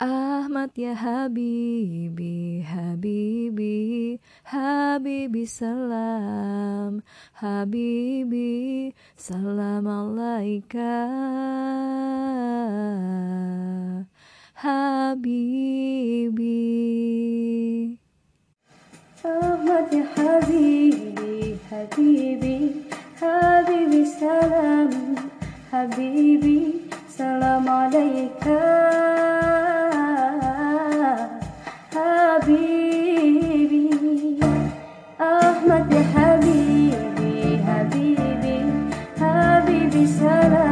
Ahmad ya Habibi, Habibi, Habibi salam, Habibi salam alaika, Habibi. Ahmad ya Habibi, Habibi, Habibi salam, Habibi salam alaika. She said.